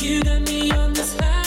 You got me on the spot.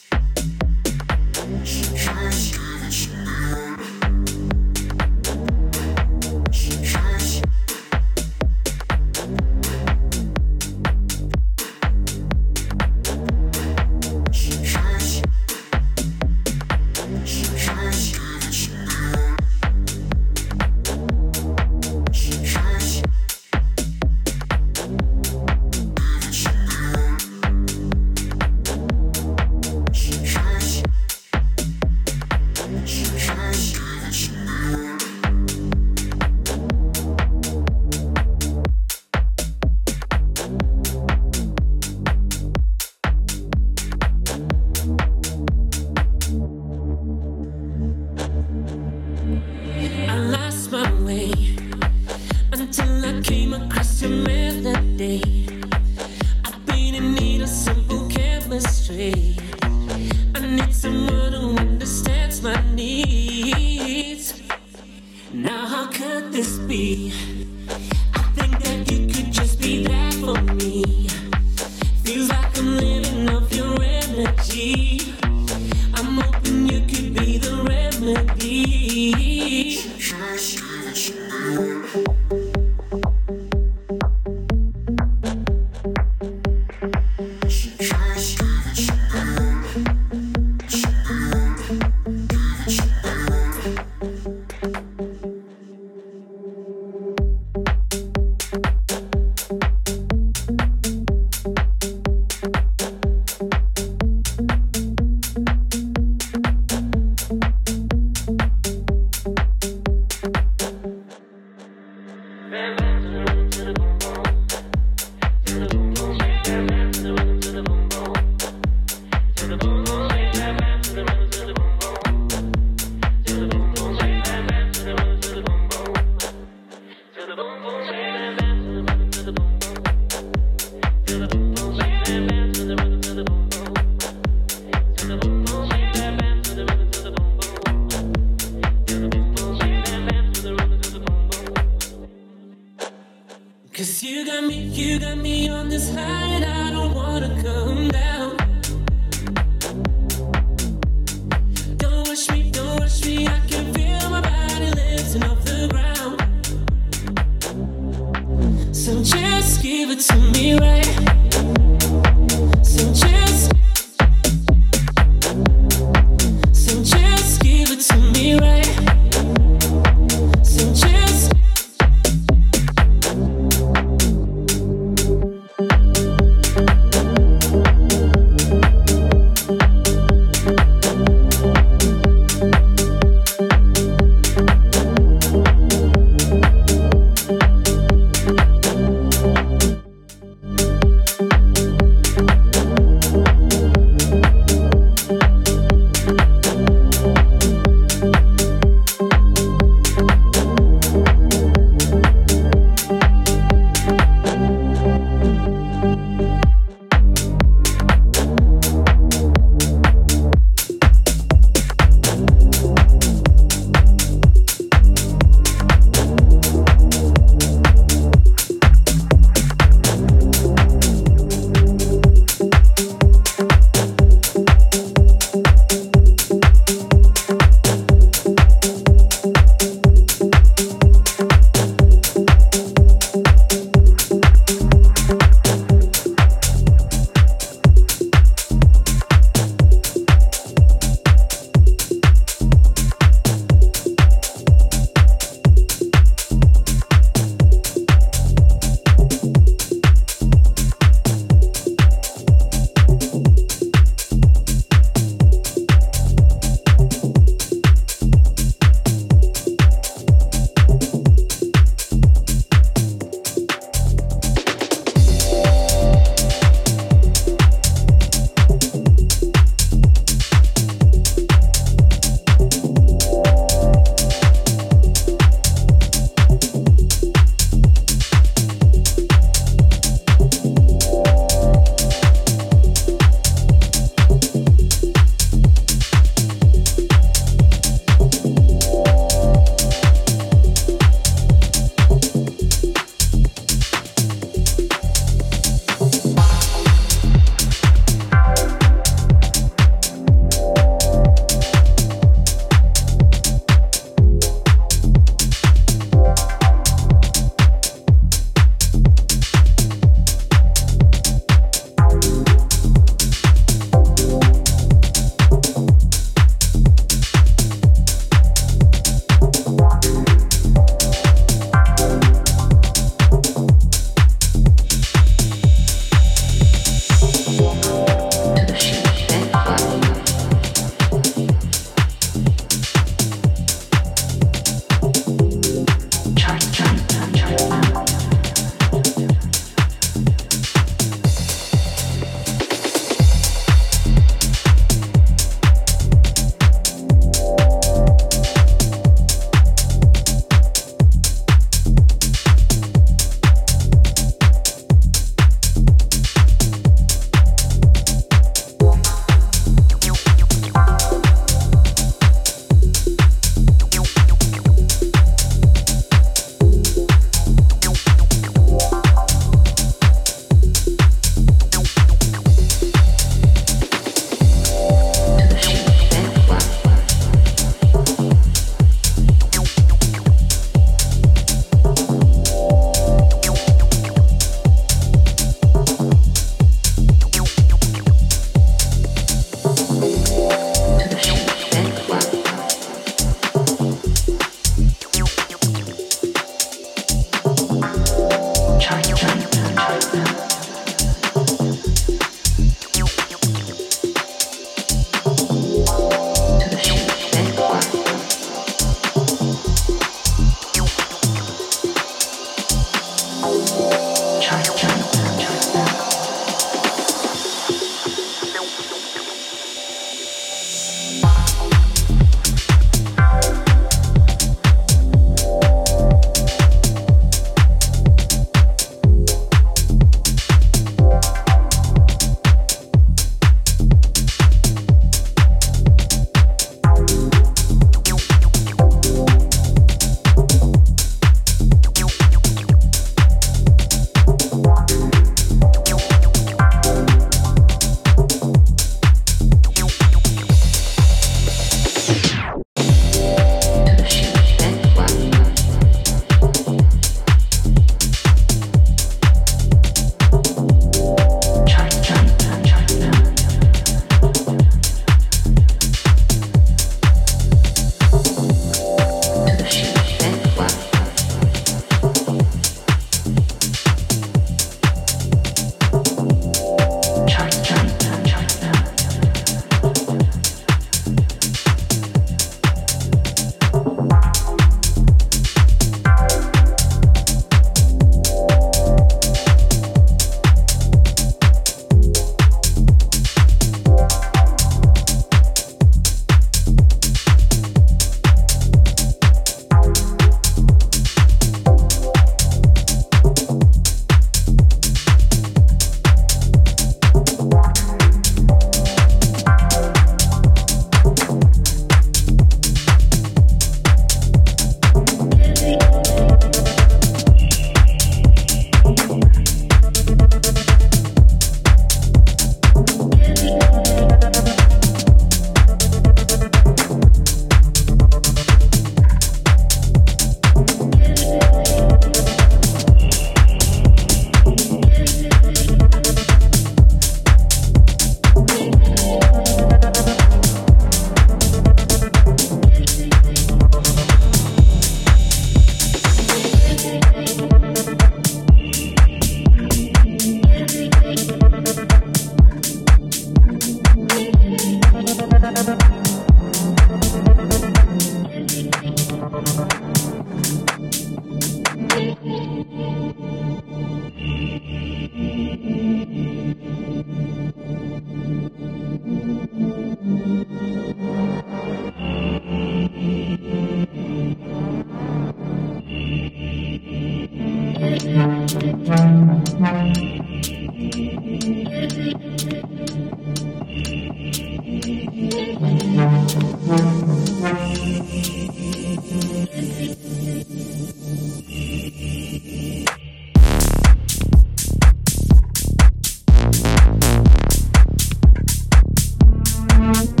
Just something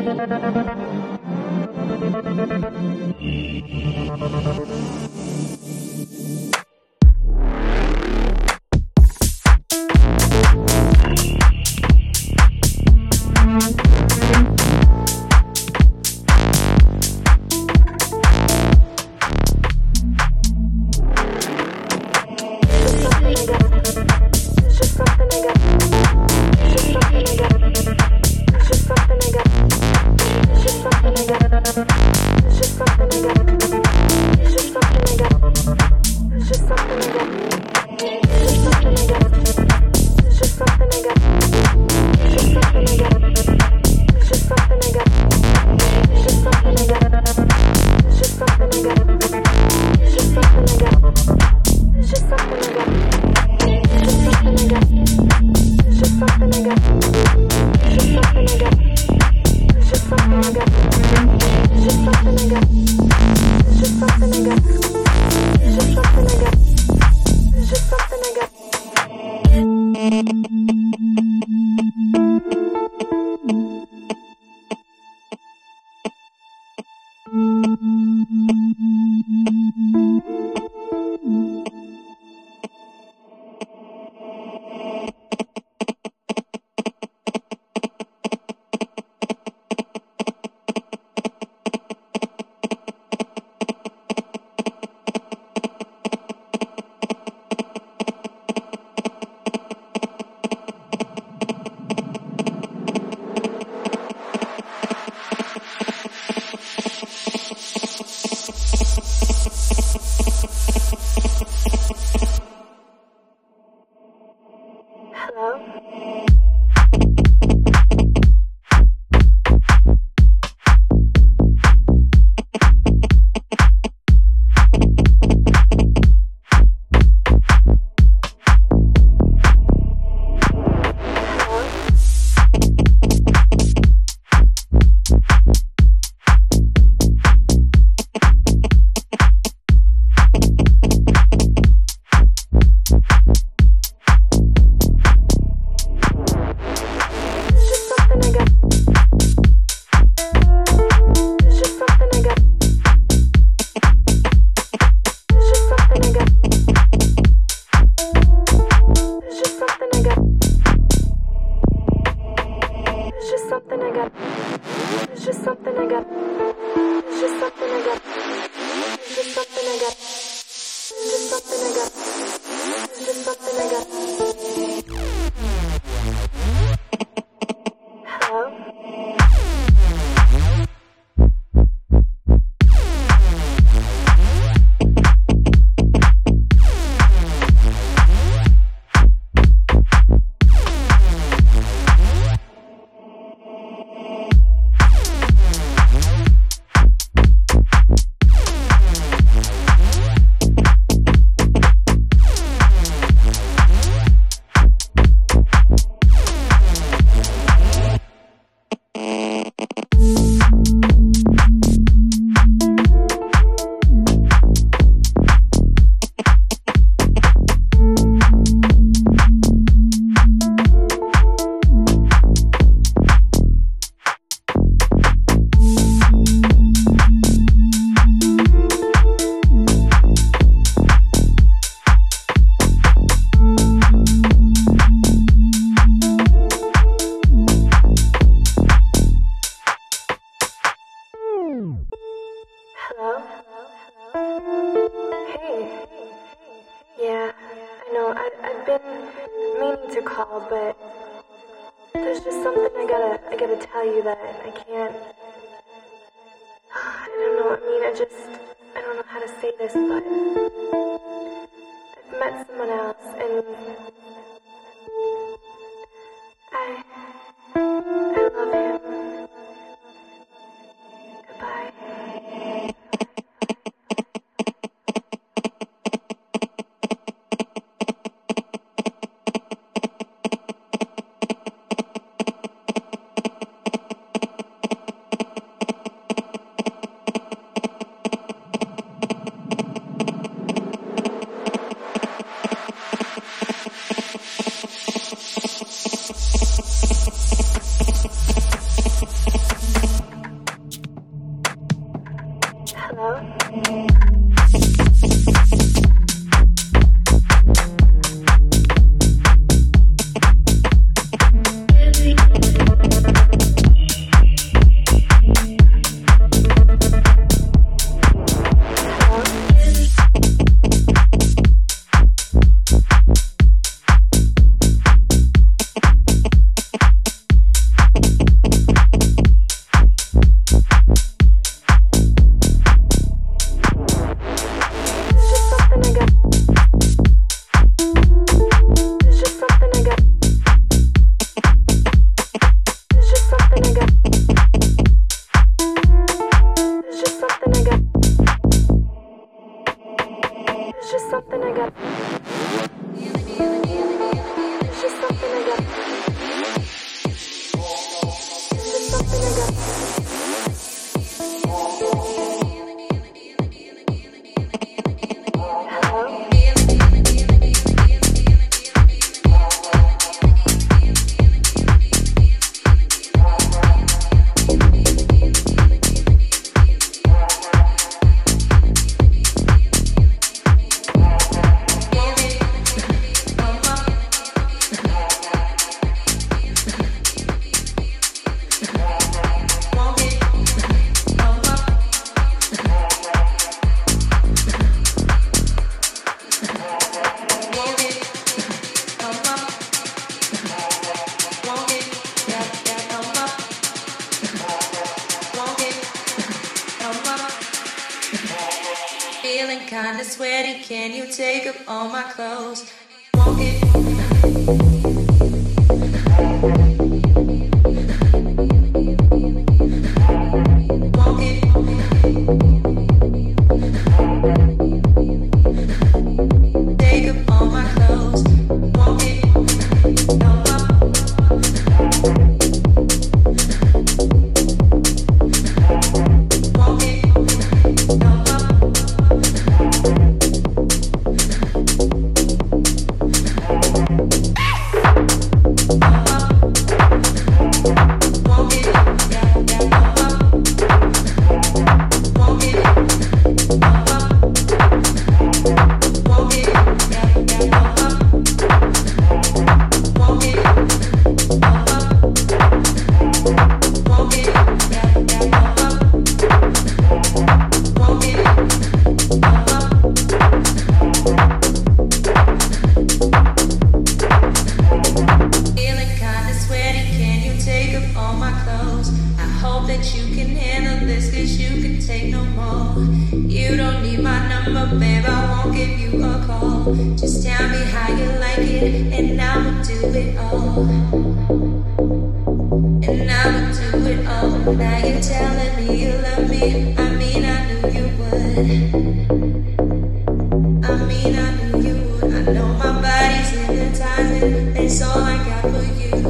I got. Thank you.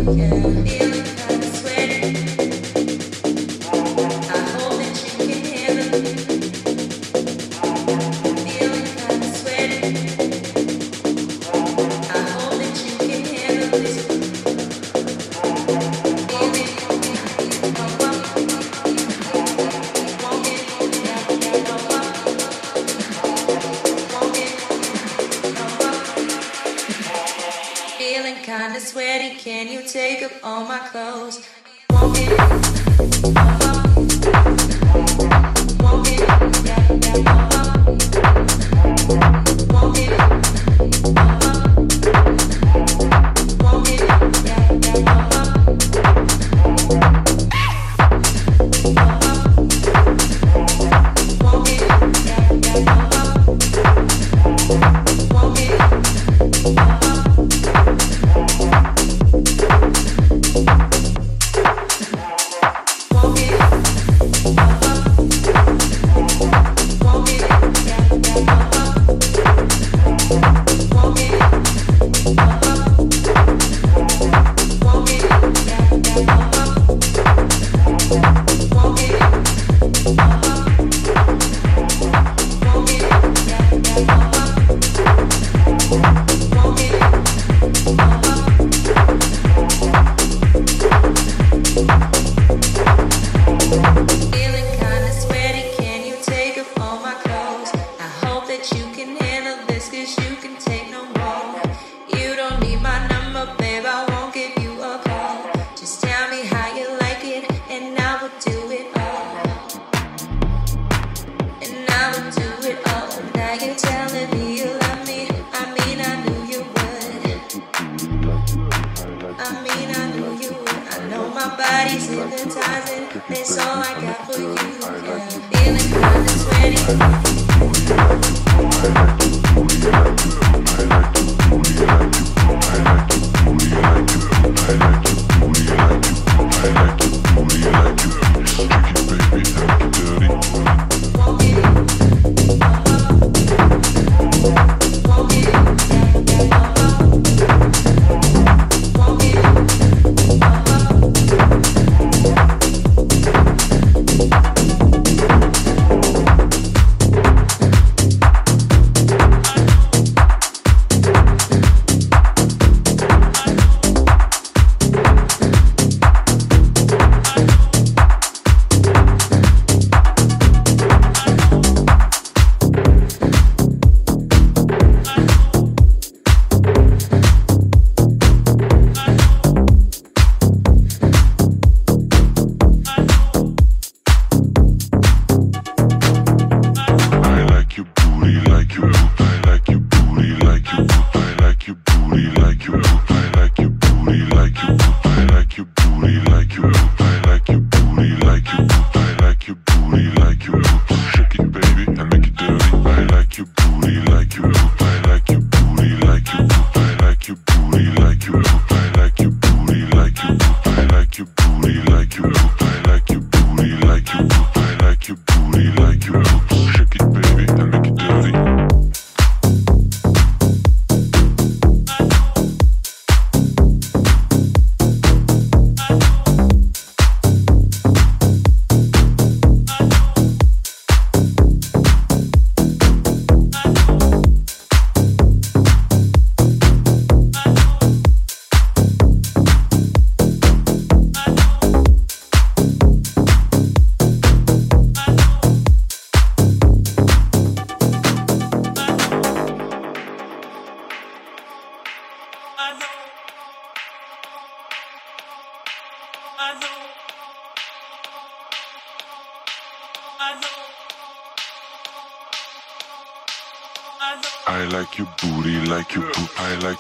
Yeah,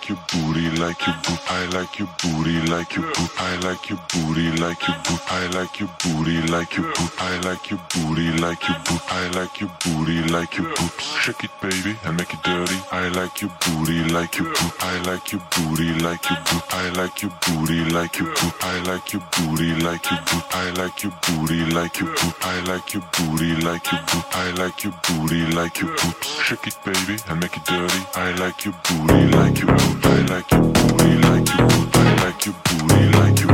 like your booty like your boot. I like your booty like your boot. I like your booty like your boot. I like your booty like your boot. I like your booty like your boot. I like your booty like your boot. Shake it, baby, and make it dirty. I like your booty like your boot. I like your booty like your boot. I like your booty like your boot. I like your booty like your boot. I like your booty like your boot. I like your booty like your boot. I like your booty like your boot. Shake it, baby, and make it dirty. I like your booty like your boot. I like booty like your boot. I like your booty like boot.